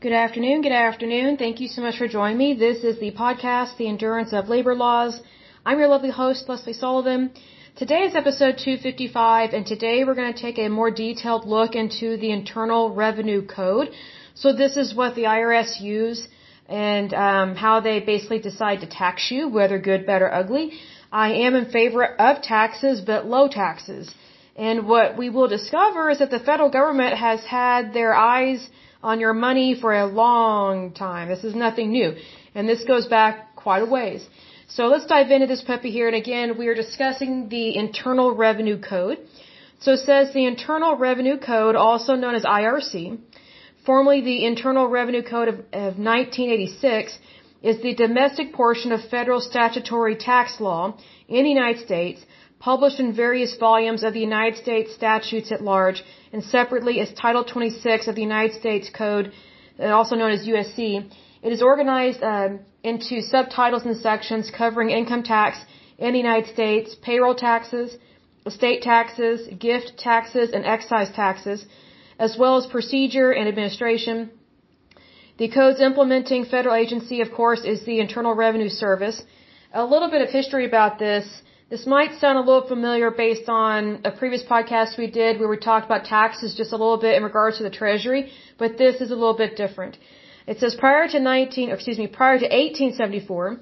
Good afternoon. Good afternoon. Thank you so much for joining me. This is the podcast, The Endurance of Labor Laws. I'm your lovely host, Lesley Sullivan. Today is episode 255, and today we're going to take a more detailed look into the Internal Revenue Code. So this is what the IRS use and um, how they basically decide to tax you, whether good, bad, or ugly. I am in favor of taxes, but low taxes. And what we will discover is that the federal government has had their eyes on your money for a long time. This is nothing new. And this goes back quite a ways. So let's dive into this puppy here. And again, we are discussing the Internal Revenue Code. So it says the Internal Revenue Code, also known as IRC, formerly the Internal Revenue Code of, of 1986, is the domestic portion of federal statutory tax law in the United States, published in various volumes of the United States statutes at large, and separately as Title 26 of the United States Code, uh, also known as USC. It is organized uh, into subtitles and sections covering income tax in the United States, payroll taxes, estate taxes, gift taxes, and excise taxes, as well as procedure and administration. The code's implementing federal agency, of course, is the Internal Revenue Service. A little bit of history about this. This might sound a little familiar based on a previous podcast we did where we talked about taxes just a little bit in regards to the Treasury, but this is a little bit different. It says prior to 19, excuse me, prior to 1874,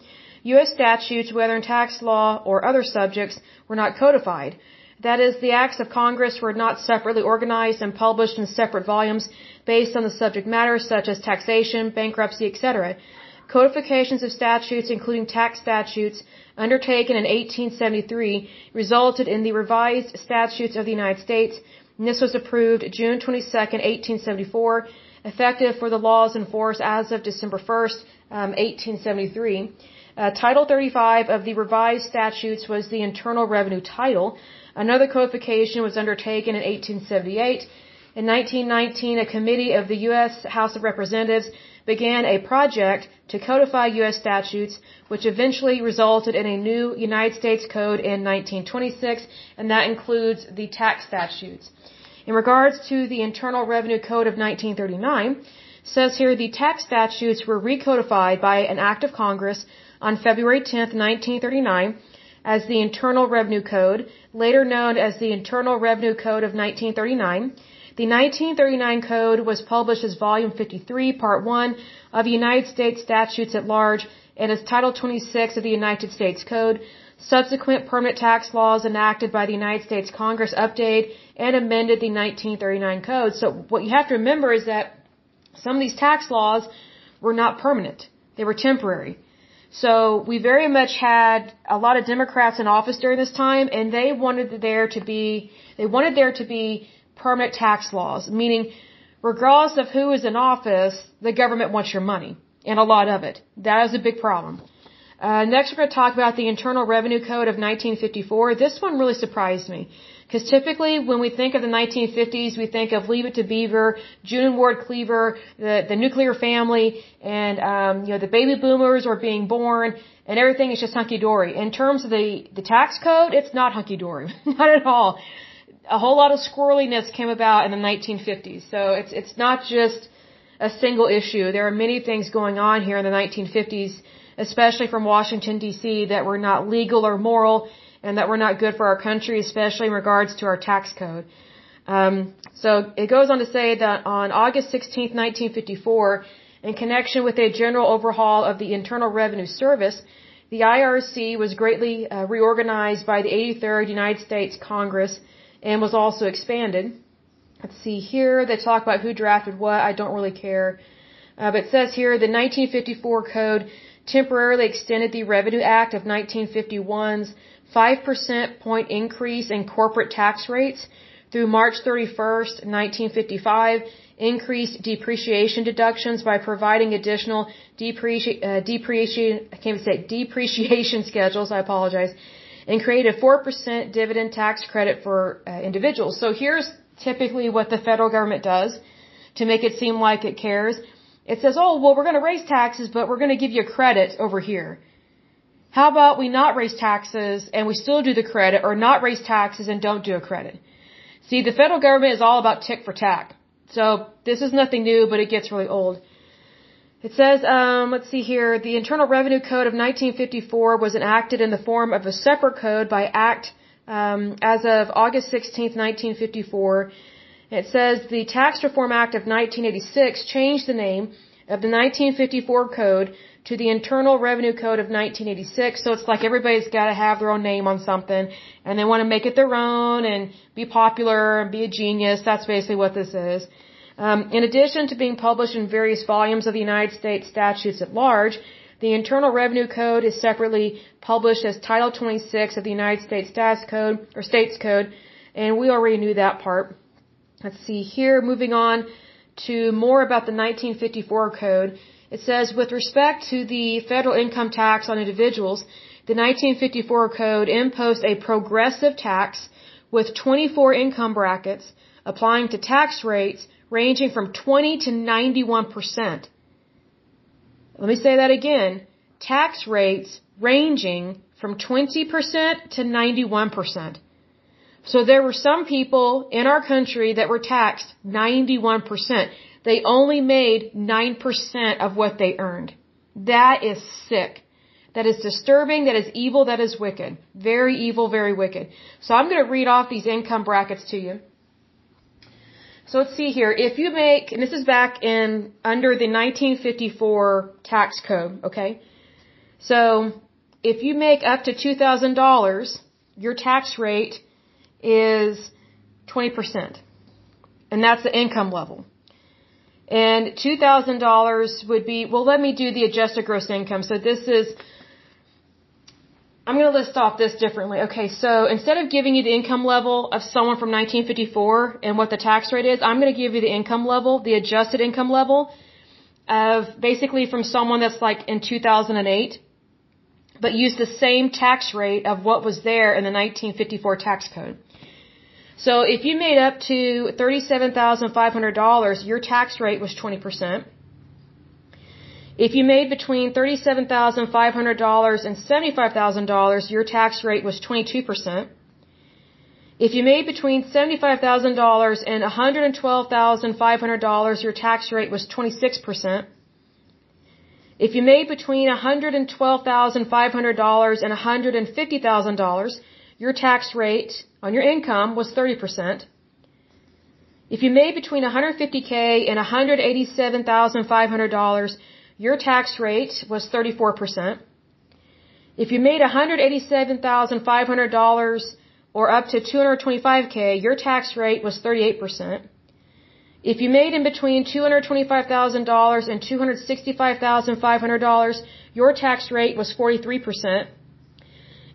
U.S. statutes, whether in tax law or other subjects, were not codified. That is, the acts of Congress were not separately organized and published in separate volumes based on the subject matter such as taxation, bankruptcy, etc. Codifications of statutes, including tax statutes, undertaken in 1873, resulted in the revised statutes of the United States. And this was approved June 22, 1874, effective for the laws in force as of December 1, um, 1873. Uh, title 35 of the revised statutes was the Internal Revenue Title, Another codification was undertaken in 1878. In 1919, a committee of the U.S. House of Representatives began a project to codify U.S. statutes, which eventually resulted in a new United States Code in 1926, and that includes the tax statutes. In regards to the Internal Revenue Code of 1939, says here the tax statutes were recodified by an act of Congress on February 10, 1939, as the Internal Revenue Code, later known as the Internal Revenue Code of 1939. The 1939 code was published as Volume 53, Part 1 of United States Statutes at Large and as Title 26 of the United States Code. Subsequent permanent tax laws enacted by the United States Congress updated and amended the 1939 code. So what you have to remember is that some of these tax laws were not permanent. They were temporary. So we very much had a lot of Democrats in office during this time, and they wanted there to be they wanted there to be permanent tax laws, meaning regardless of who is in office, the government wants your money and a lot of it. That is a big problem. Uh, next, we're going to talk about the Internal Revenue Code of 1954. This one really surprised me. Because typically, when we think of the 1950s, we think of Leave It to Beaver, June Ward Cleaver, the, the nuclear family, and um, you know the baby boomers are being born, and everything is just hunky dory. In terms of the the tax code, it's not hunky dory, not at all. A whole lot of squirreliness came about in the 1950s, so it's it's not just a single issue. There are many things going on here in the 1950s, especially from Washington D.C. that were not legal or moral and that were not good for our country, especially in regards to our tax code. Um, so it goes on to say that on August 16, 1954, in connection with a general overhaul of the Internal Revenue Service, the IRC was greatly uh, reorganized by the 83rd United States Congress and was also expanded. Let's see here. They talk about who drafted what. I don't really care. Uh, but it says here the 1954 code temporarily extended the Revenue Act of 1951's 5% point increase in corporate tax rates through March 31st, 1955, increased depreciation deductions by providing additional depreci- uh, depreciation, I can't say depreciation schedules, I apologize, and create a 4% dividend tax credit for uh, individuals. So here's typically what the federal government does to make it seem like it cares. It says, oh, well, we're going to raise taxes, but we're going to give you a credit over here. How about we not raise taxes and we still do the credit or not raise taxes and don't do a credit? See, the federal government is all about tick for tack. So this is nothing new, but it gets really old. It says, um, let's see here, the Internal Revenue Code of 1954 was enacted in the form of a separate code by Act um, as of August 16, 1954. It says the Tax Reform Act of 1986 changed the name of the 1954 code to the Internal Revenue Code of 1986. So it's like everybody's got to have their own name on something and they want to make it their own and be popular and be a genius. That's basically what this is. Um, in addition to being published in various volumes of the United States statutes at large, the Internal Revenue Code is separately published as Title 26 of the United States Stats Code or States Code, and we already knew that part. Let's see here, moving on to more about the 1954 code. It says, with respect to the federal income tax on individuals, the 1954 code imposed a progressive tax with 24 income brackets applying to tax rates ranging from 20 to 91%. Let me say that again. Tax rates ranging from 20% to 91%. So there were some people in our country that were taxed 91%. They only made 9% of what they earned. That is sick. That is disturbing. That is evil. That is wicked. Very evil, very wicked. So I'm going to read off these income brackets to you. So let's see here. If you make, and this is back in under the 1954 tax code, okay? So if you make up to $2,000, your tax rate is 20%. And that's the income level. And $2,000 would be, well, let me do the adjusted gross income. So this is I'm going to list off this differently. Okay, so instead of giving you the income level of someone from 1954 and what the tax rate is, I'm going to give you the income level, the adjusted income level of basically from someone that's like in 2008, but use the same tax rate of what was there in the 1954 tax code. So if you made up to $37,500, your tax rate was 20%. If you made between $37,500 and $75,000, your tax rate was 22%. If you made between $75,000 and $112,500, your tax rate was 26%. If you made between $112,500 and $150,000, your tax rate on your income was 30%. If you made between 150K and $187,500, your tax rate was 34%. If you made $187,500 or up to 225K, your tax rate was 38%. If you made in between $225,000 and $265,500, your tax rate was 43%.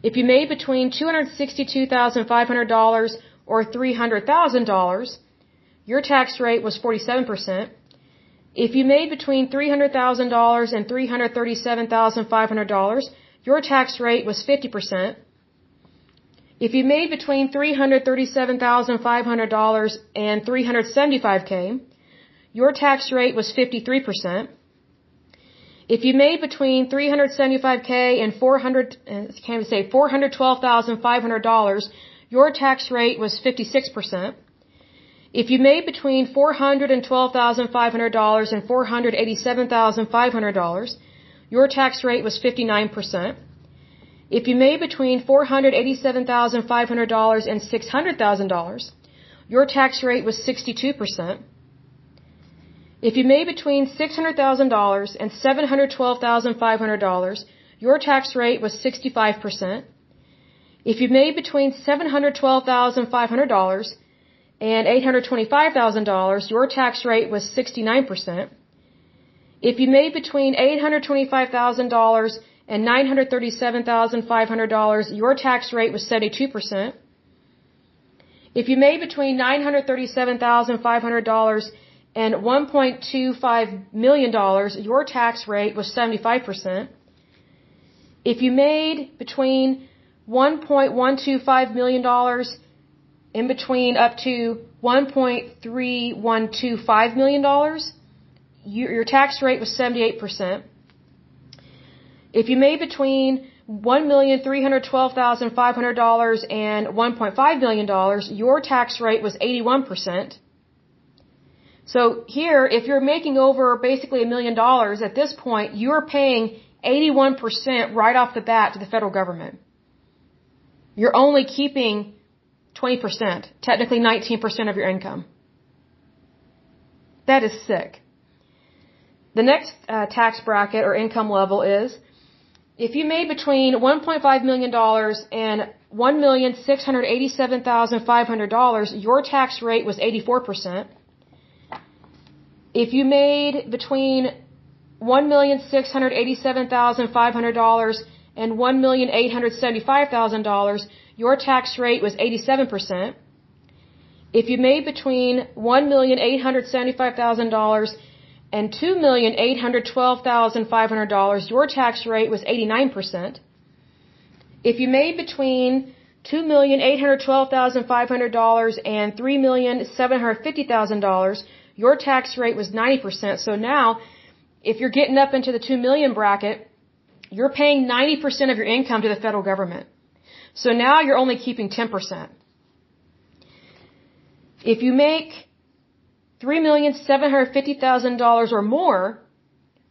If you made between $262,500 or $300,000, your tax rate was 47%. If you made between $300,000 and $337,500, your tax rate was 50%. If you made between $337,500 and 375K, your tax rate was 53%. If you made between 375K and 400, uh, can't say $412,500, your tax rate was 56%. If you made between $412,500 and $487,500, your tax rate was 59%. If you made between $487,500 and $600,000, your tax rate was 62%. If you made between $600,000 and $712,500, your tax rate was 65%. If you made between $712,500 and $825,000, your tax rate was 69%. If you made between $825,000 and $937,500, your tax rate was 72%. If you made between $937,500 and $1.25 million, your tax rate was 75%. If you made between $1.125 million in between up to $1.3125 million, your tax rate was 78%. If you made between $1,312,500 and $1.5 million, your tax rate was 81%. So here, if you're making over basically a million dollars at this point, you're paying 81% right off the bat to the federal government. You're only keeping 20%, technically 19% of your income. That is sick. The next uh, tax bracket or income level is if you made between $1.5 million and $1,687,500, your tax rate was 84%. If you made between $1,687,500 and $1,875,000, your tax rate was 87%. If you made between $1,875,000 and $2,812,500, your tax rate was 89%. If you made between $2,812,500 and $3,750,000, your tax rate was 90%. So now, if you're getting up into the 2 million bracket, you're paying 90% of your income to the federal government. So now you're only keeping 10%. If you make $3,750,000 or more,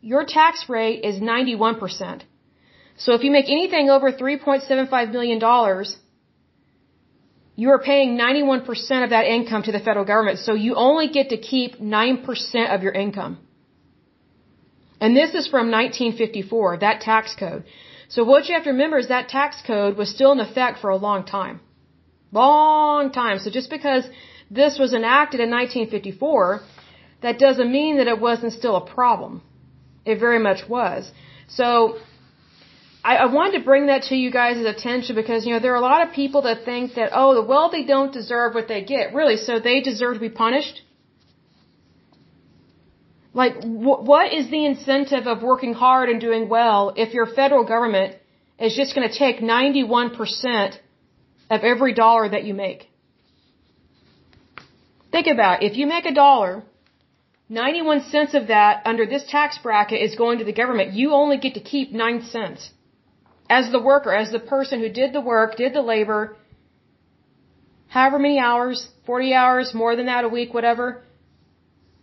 your tax rate is 91%. So if you make anything over $3.75 million, you are paying 91% of that income to the federal government. So you only get to keep 9% of your income. And this is from 1954, that tax code. So what you have to remember is that tax code was still in effect for a long time. Long time. So just because this was enacted in 1954, that doesn't mean that it wasn't still a problem. It very much was. So I, I wanted to bring that to you guys' attention because, you know, there are a lot of people that think that, oh, the wealthy don't deserve what they get. Really? So they deserve to be punished? Like, wh- what is the incentive of working hard and doing well if your federal government is just going to take 91% of every dollar that you make? Think about it. If you make a dollar, 91 cents of that under this tax bracket is going to the government. You only get to keep 9 cents. As the worker, as the person who did the work, did the labor, however many hours, 40 hours, more than that a week, whatever,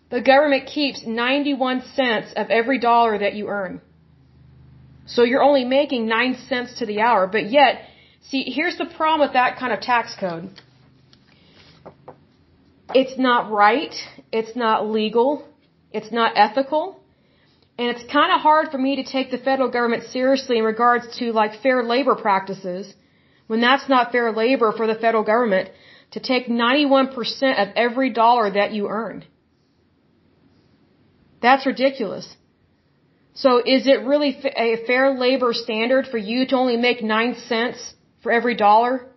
the government keeps 91 cents of every dollar that you earn. So you're only making 9 cents to the hour, but yet, see, here's the problem with that kind of tax code it's not right, it's not legal, it's not ethical, and it's kind of hard for me to take the federal government seriously in regards to like fair labor practices when that's not fair labor for the federal government to take 91% of every dollar that you earn. That's ridiculous. So is it really a fair labor standard for you to only make 9 cents for every dollar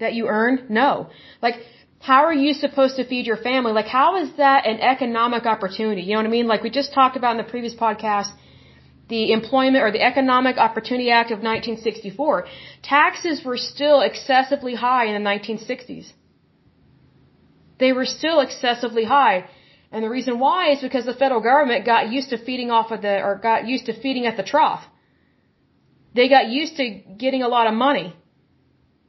that you earn? No. Like how are you supposed to feed your family? Like, how is that an economic opportunity? You know what I mean? Like we just talked about in the previous podcast, the Employment or the Economic Opportunity Act of 1964. Taxes were still excessively high in the 1960s. They were still excessively high. And the reason why is because the federal government got used to feeding off of the, or got used to feeding at the trough. They got used to getting a lot of money.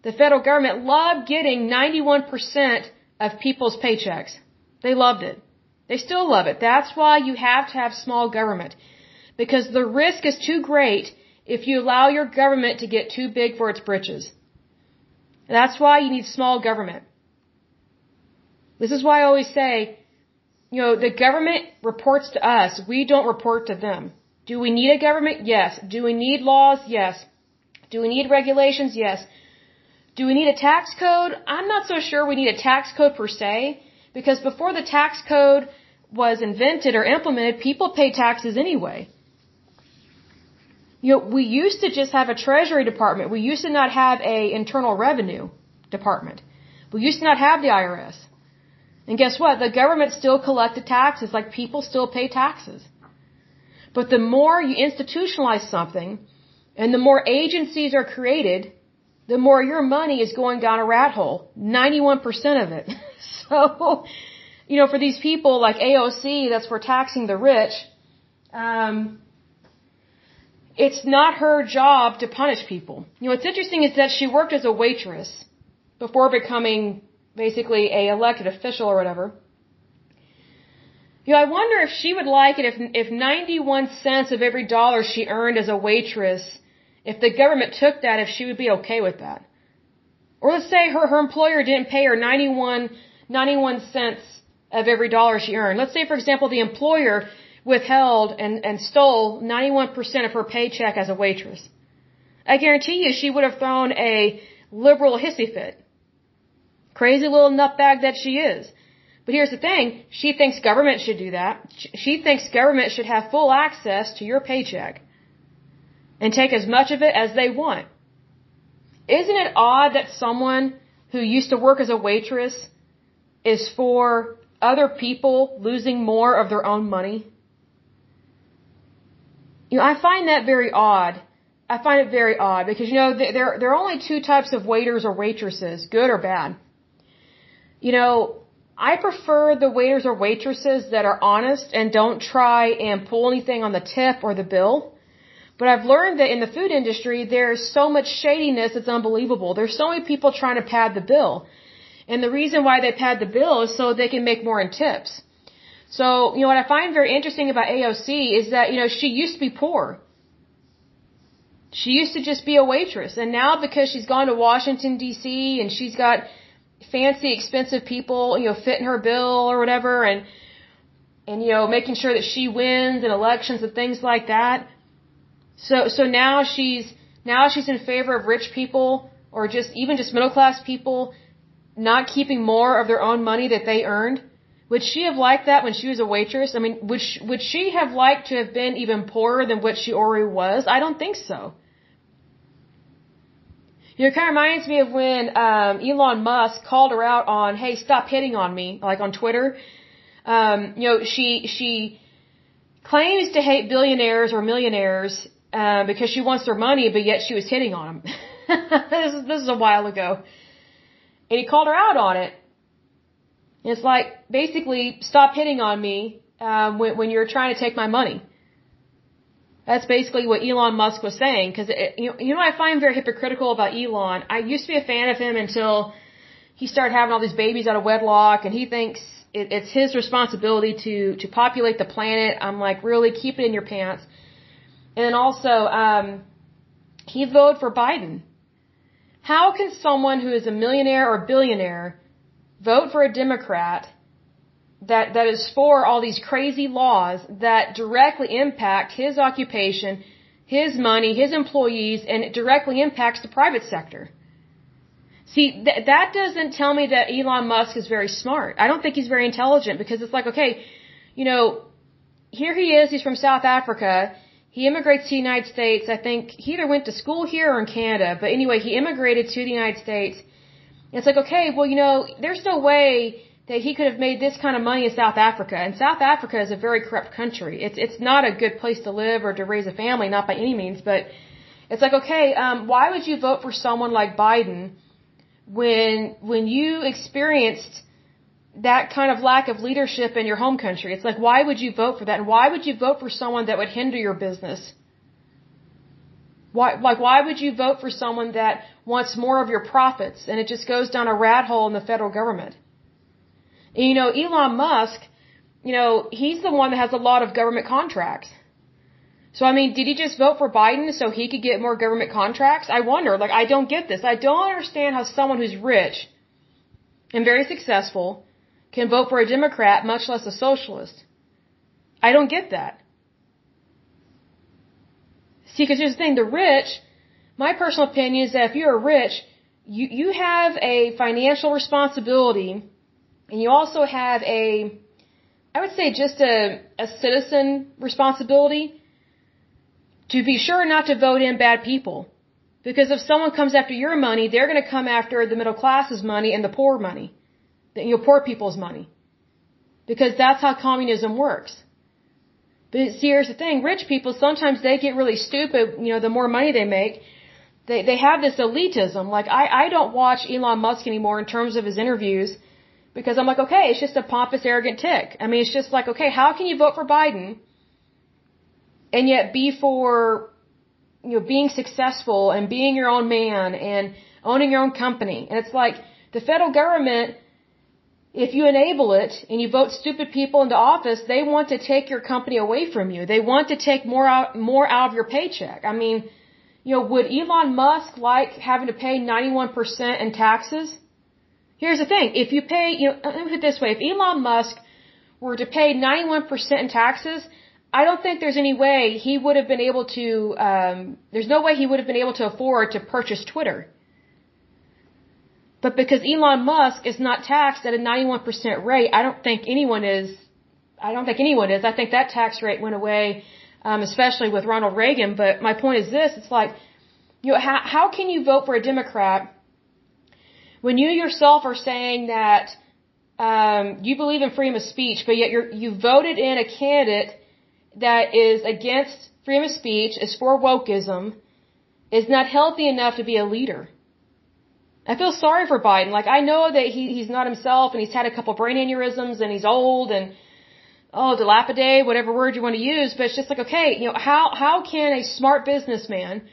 The federal government loved getting 91% of people's paychecks. They loved it. They still love it. That's why you have to have small government. Because the risk is too great if you allow your government to get too big for its britches. That's why you need small government. This is why I always say, you know, the government reports to us. We don't report to them. Do we need a government? Yes. Do we need laws? Yes. Do we need regulations? Yes. Do we need a tax code? I'm not so sure we need a tax code per se, because before the tax code was invented or implemented, people pay taxes anyway. You know, we used to just have a treasury department. We used to not have a internal revenue department. We used to not have the IRS. And guess what? The government still collected taxes, like people still pay taxes. But the more you institutionalize something, and the more agencies are created, the more your money is going down a rat hole. 91% of it. so, you know, for these people like AOC, that's for taxing the rich, um, it's not her job to punish people. You know, what's interesting is that she worked as a waitress before becoming basically a elected official or whatever. You know, I wonder if she would like it if if 91 cents of every dollar she earned as a waitress, if the government took that, if she would be okay with that. Or let's say her her employer didn't pay her 91 91 cents of every dollar she earned. Let's say, for example, the employer withheld and, and stole 91% of her paycheck as a waitress. I guarantee you she would have thrown a liberal hissy fit. Crazy little nutbag that she is. But here's the thing, she thinks government should do that. She thinks government should have full access to your paycheck and take as much of it as they want. Isn't it odd that someone who used to work as a waitress is for other people losing more of their own money? You know, I find that very odd. I find it very odd because you know there there are only two types of waiters or waitresses, good or bad. You know, I prefer the waiters or waitresses that are honest and don't try and pull anything on the tip or the bill. But I've learned that in the food industry, there's so much shadiness, it's unbelievable. There's so many people trying to pad the bill. And the reason why they pad the bill is so they can make more in tips. So, you know, what I find very interesting about AOC is that, you know, she used to be poor. She used to just be a waitress. And now because she's gone to Washington DC and she's got fancy, expensive people, you know, fitting her bill or whatever, and and you know, making sure that she wins in elections and things like that. So so now she's now she's in favor of rich people or just even just middle class people not keeping more of their own money that they earned. Would she have liked that when she was a waitress? I mean, would she, would she have liked to have been even poorer than what she already was? I don't think so. You know, it kind of reminds me of when um, Elon Musk called her out on, "Hey, stop hitting on me," like on Twitter. Um, you know, she she claims to hate billionaires or millionaires uh, because she wants their money, but yet she was hitting on them. this is this is a while ago, and he called her out on it. It's like basically stop hitting on me um, when when you're trying to take my money. That's basically what Elon Musk was saying. Because you know, you know, I find very hypocritical about Elon. I used to be a fan of him until he started having all these babies out of wedlock, and he thinks it, it's his responsibility to to populate the planet. I'm like, really, keep it in your pants. And then also, um, he voted for Biden. How can someone who is a millionaire or billionaire vote for a Democrat that, that is for all these crazy laws that directly impact his occupation, his money, his employees, and it directly impacts the private sector. See, th- that doesn't tell me that Elon Musk is very smart. I don't think he's very intelligent because it's like, okay, you know, here he is, he's from South Africa. He immigrates to the United States. I think he either went to school here or in Canada, but anyway, he immigrated to the United States. It's like, okay, well, you know, there's no way that he could have made this kind of money in South Africa. And South Africa is a very corrupt country. It's it's not a good place to live or to raise a family, not by any means. But it's like, okay, um, why would you vote for someone like Biden when when you experienced that kind of lack of leadership in your home country? It's like, why would you vote for that? And why would you vote for someone that would hinder your business? Why, like, why would you vote for someone that wants more of your profits and it just goes down a rat hole in the federal government? And, you know, Elon Musk, you know, he's the one that has a lot of government contracts. So, I mean, did he just vote for Biden so he could get more government contracts? I wonder. Like, I don't get this. I don't understand how someone who's rich and very successful can vote for a Democrat, much less a socialist. I don't get that. See, because here's the thing, the rich, my personal opinion is that if you're rich, you, you have a financial responsibility and you also have a, I would say just a, a citizen responsibility to be sure not to vote in bad people. Because if someone comes after your money, they're going to come after the middle class's money and the poor money, the you know, poor people's money. Because that's how communism works. But see, here's the thing: rich people sometimes they get really stupid. You know, the more money they make, they they have this elitism. Like I I don't watch Elon Musk anymore in terms of his interviews because I'm like, okay, it's just a pompous, arrogant tick. I mean, it's just like, okay, how can you vote for Biden and yet be for, you know, being successful and being your own man and owning your own company? And it's like the federal government if you enable it and you vote stupid people into office, they want to take your company away from you. They want to take more out, more out of your paycheck. I mean, you know, would Elon Musk like having to pay 91% in taxes? Here's the thing. If you pay, you know, let me put it this way. If Elon Musk were to pay 91% in taxes, I don't think there's any way he would have been able to, um, there's no way he would have been able to afford to purchase Twitter. But because Elon Musk is not taxed at a 91% rate, I don't think anyone is, I don't think anyone is. I think that tax rate went away, um, especially with Ronald Reagan. But my point is this, it's like, you know, how, how can you vote for a Democrat when you yourself are saying that, um, you believe in freedom of speech, but yet you're, you voted in a candidate that is against freedom of speech, is for wokeism, is not healthy enough to be a leader. I feel sorry for Biden. Like I know that he he's not himself and he's had a couple brain aneurysms and he's old and oh dilapidate, whatever word you want to use, but it's just like okay, you know, how how can a smart businessman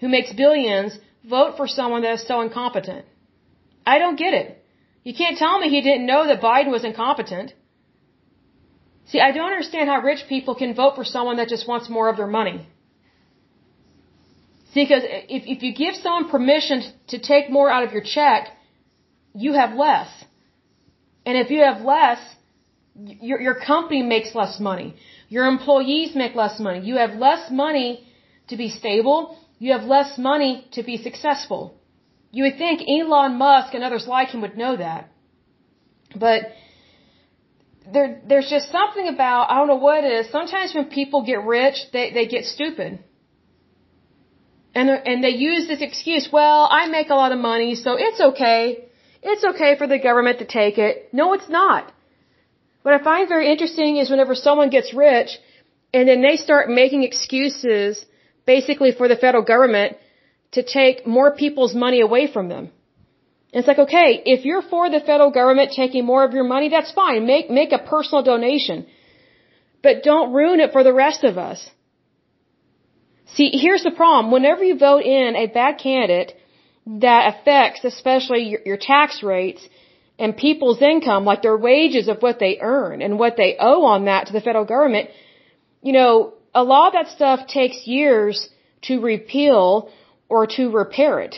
who makes billions vote for someone that is so incompetent? I don't get it. You can't tell me he didn't know that Biden was incompetent. See, I don't understand how rich people can vote for someone that just wants more of their money. See, because if, if you give someone permission to take more out of your check, you have less. And if you have less, your, your company makes less money. Your employees make less money. You have less money to be stable. You have less money to be successful. You would think Elon Musk and others like him would know that. But there, there's just something about, I don't know what it is, sometimes when people get rich, they, they get stupid. And, and they use this excuse, well, I make a lot of money, so it's okay. It's okay for the government to take it. No, it's not. What I find very interesting is whenever someone gets rich, and then they start making excuses, basically for the federal government, to take more people's money away from them. And it's like, okay, if you're for the federal government taking more of your money, that's fine. Make, make a personal donation. But don't ruin it for the rest of us. See, here's the problem. Whenever you vote in a bad candidate that affects especially your, your tax rates and people's income, like their wages of what they earn and what they owe on that to the federal government, you know, a lot of that stuff takes years to repeal or to repair it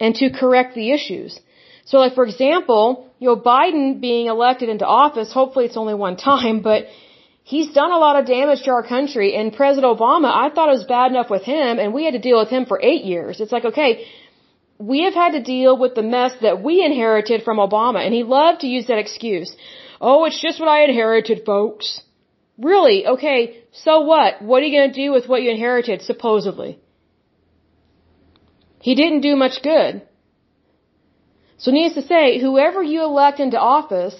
and to correct the issues. So like for example, you know, Biden being elected into office, hopefully it's only one time, but he's done a lot of damage to our country. And President Obama, I thought it was bad enough with him, and we had to deal with him for eight years. It's like, okay, we have had to deal with the mess that we inherited from Obama, and he loved to use that excuse. Oh, it's just what I inherited, folks. Really? Okay, so what? What are you going to do with what you inherited, supposedly? He didn't do much good. So needless to say, whoever you elect into office,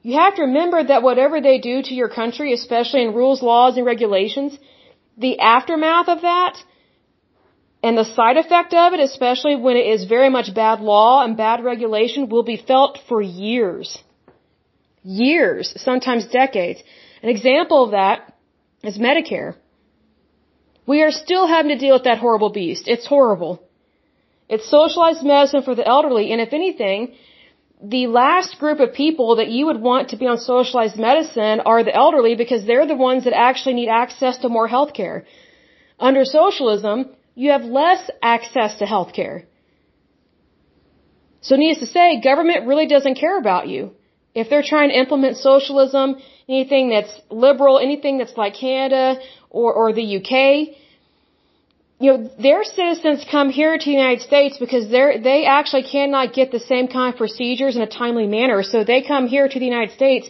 you have to remember that whatever they do to your country, especially in rules, laws, and regulations, the aftermath of that and the side effect of it, especially when it is very much bad law and bad regulation, will be felt for years. Years, sometimes decades. An example of that is Medicare. We are still having to deal with that horrible beast. It's horrible. It's socialized medicine for the elderly, and if anything, the last group of people that you would want to be on socialized medicine are the elderly because they're the ones that actually need access to more health care. Under socialism, you have less access to health care. So needless to say, government really doesn't care about you. If they're trying to implement socialism, anything that's liberal, anything that's like Canada or, or the UK, you know, their citizens come here to the United States because they're, they actually cannot get the same kind of procedures in a timely manner. So they come here to the United States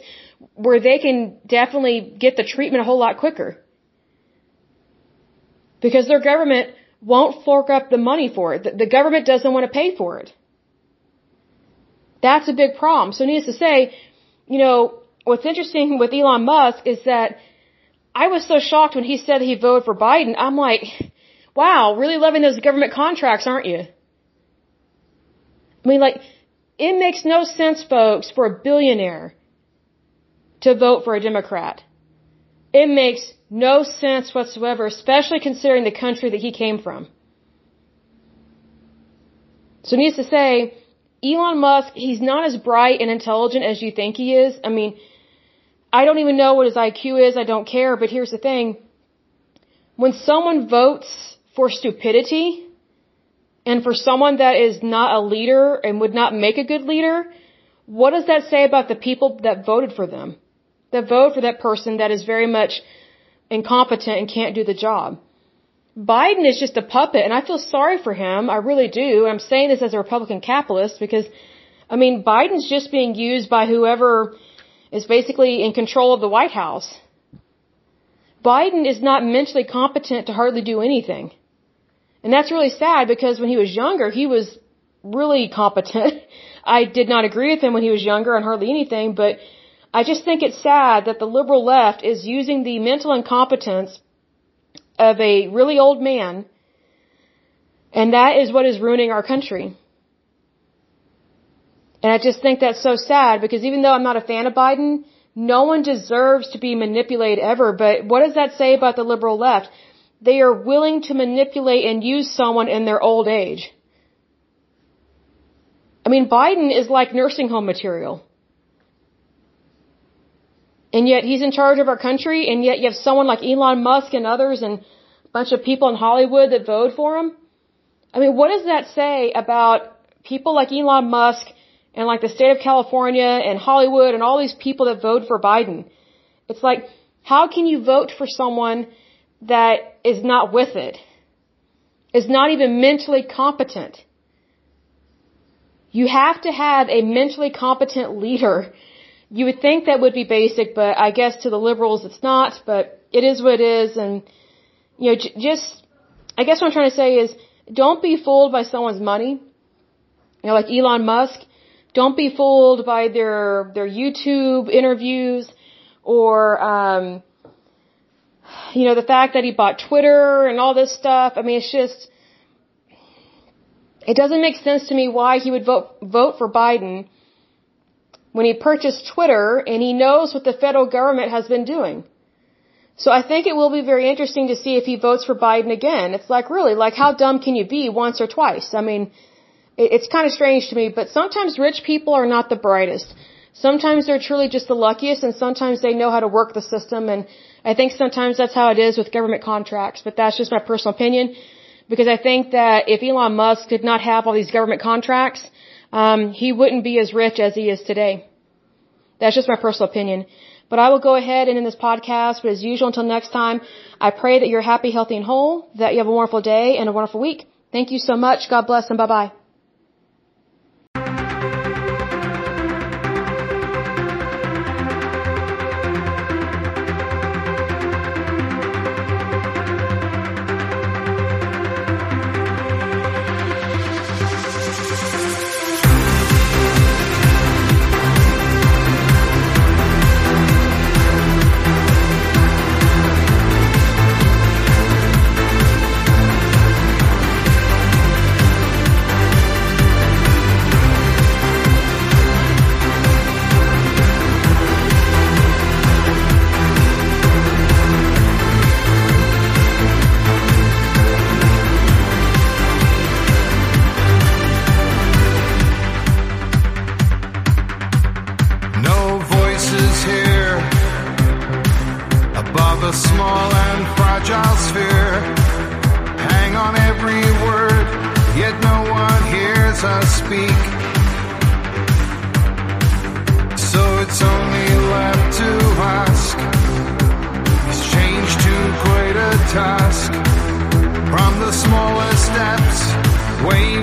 where they can definitely get the treatment a whole lot quicker. Because their government won't fork up the money for it. The government doesn't want to pay for it. That's a big problem. So needless to say, you know, what's interesting with Elon Musk is that I was so shocked when he said he voted for Biden. I'm like, Wow, really loving those government contracts, aren't you? I mean, like, it makes no sense, folks, for a billionaire to vote for a Democrat. It makes no sense whatsoever, especially considering the country that he came from. So needless to say, Elon Musk, he's not as bright and intelligent as you think he is. I mean, I don't even know what his IQ is. I don't care. But here's the thing. When someone votes for stupidity and for someone that is not a leader and would not make a good leader, what does that say about the people that voted for them? That vote for that person that is very much incompetent and can't do the job. Biden is just a puppet and I feel sorry for him. I really do. I'm saying this as a Republican capitalist because, I mean, Biden's just being used by whoever is basically in control of the White House. Biden is not mentally competent to hardly do anything. And that's really sad because when he was younger, he was really competent. I did not agree with him when he was younger on hardly anything, but I just think it's sad that the liberal left is using the mental incompetence of a really old man, and that is what is ruining our country. And I just think that's so sad because even though I'm not a fan of Biden, no one deserves to be manipulated ever. But what does that say about the liberal left? They are willing to manipulate and use someone in their old age. I mean, Biden is like nursing home material. And yet he's in charge of our country, and yet you have someone like Elon Musk and others and a bunch of people in Hollywood that vote for him. I mean, what does that say about people like Elon Musk and like the state of California and Hollywood and all these people that vote for Biden? It's like, how can you vote for someone that is not with it? Is not even mentally competent? You have to have a mentally competent leader you would think that would be basic, but I guess to the liberals it's not, but it is what it is. And, you know, j- just, I guess what I'm trying to say is don't be fooled by someone's money. You know, like Elon Musk. Don't be fooled by their, their YouTube interviews or, um, you know, the fact that he bought Twitter and all this stuff. I mean, it's just, it doesn't make sense to me why he would vote, vote for Biden when he purchased Twitter and he knows what the federal government has been doing. So I think it will be very interesting to see if he votes for Biden again. It's like, really, like how dumb can you be once or twice? I mean, it's kind of strange to me, but sometimes rich people are not the brightest. Sometimes they're truly just the luckiest and sometimes they know how to work the system and I think sometimes that's how it is with government contracts, but that's just my personal opinion because I think that if Elon Musk did not have all these government contracts, um, he wouldn't be as rich as he is today. That's just my personal opinion. But I will go ahead and end this podcast. But as usual, until next time, I pray that you're happy, healthy, and whole, that you have a wonderful day and a wonderful week. Thank you so much. God bless and bye bye.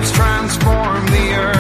Sun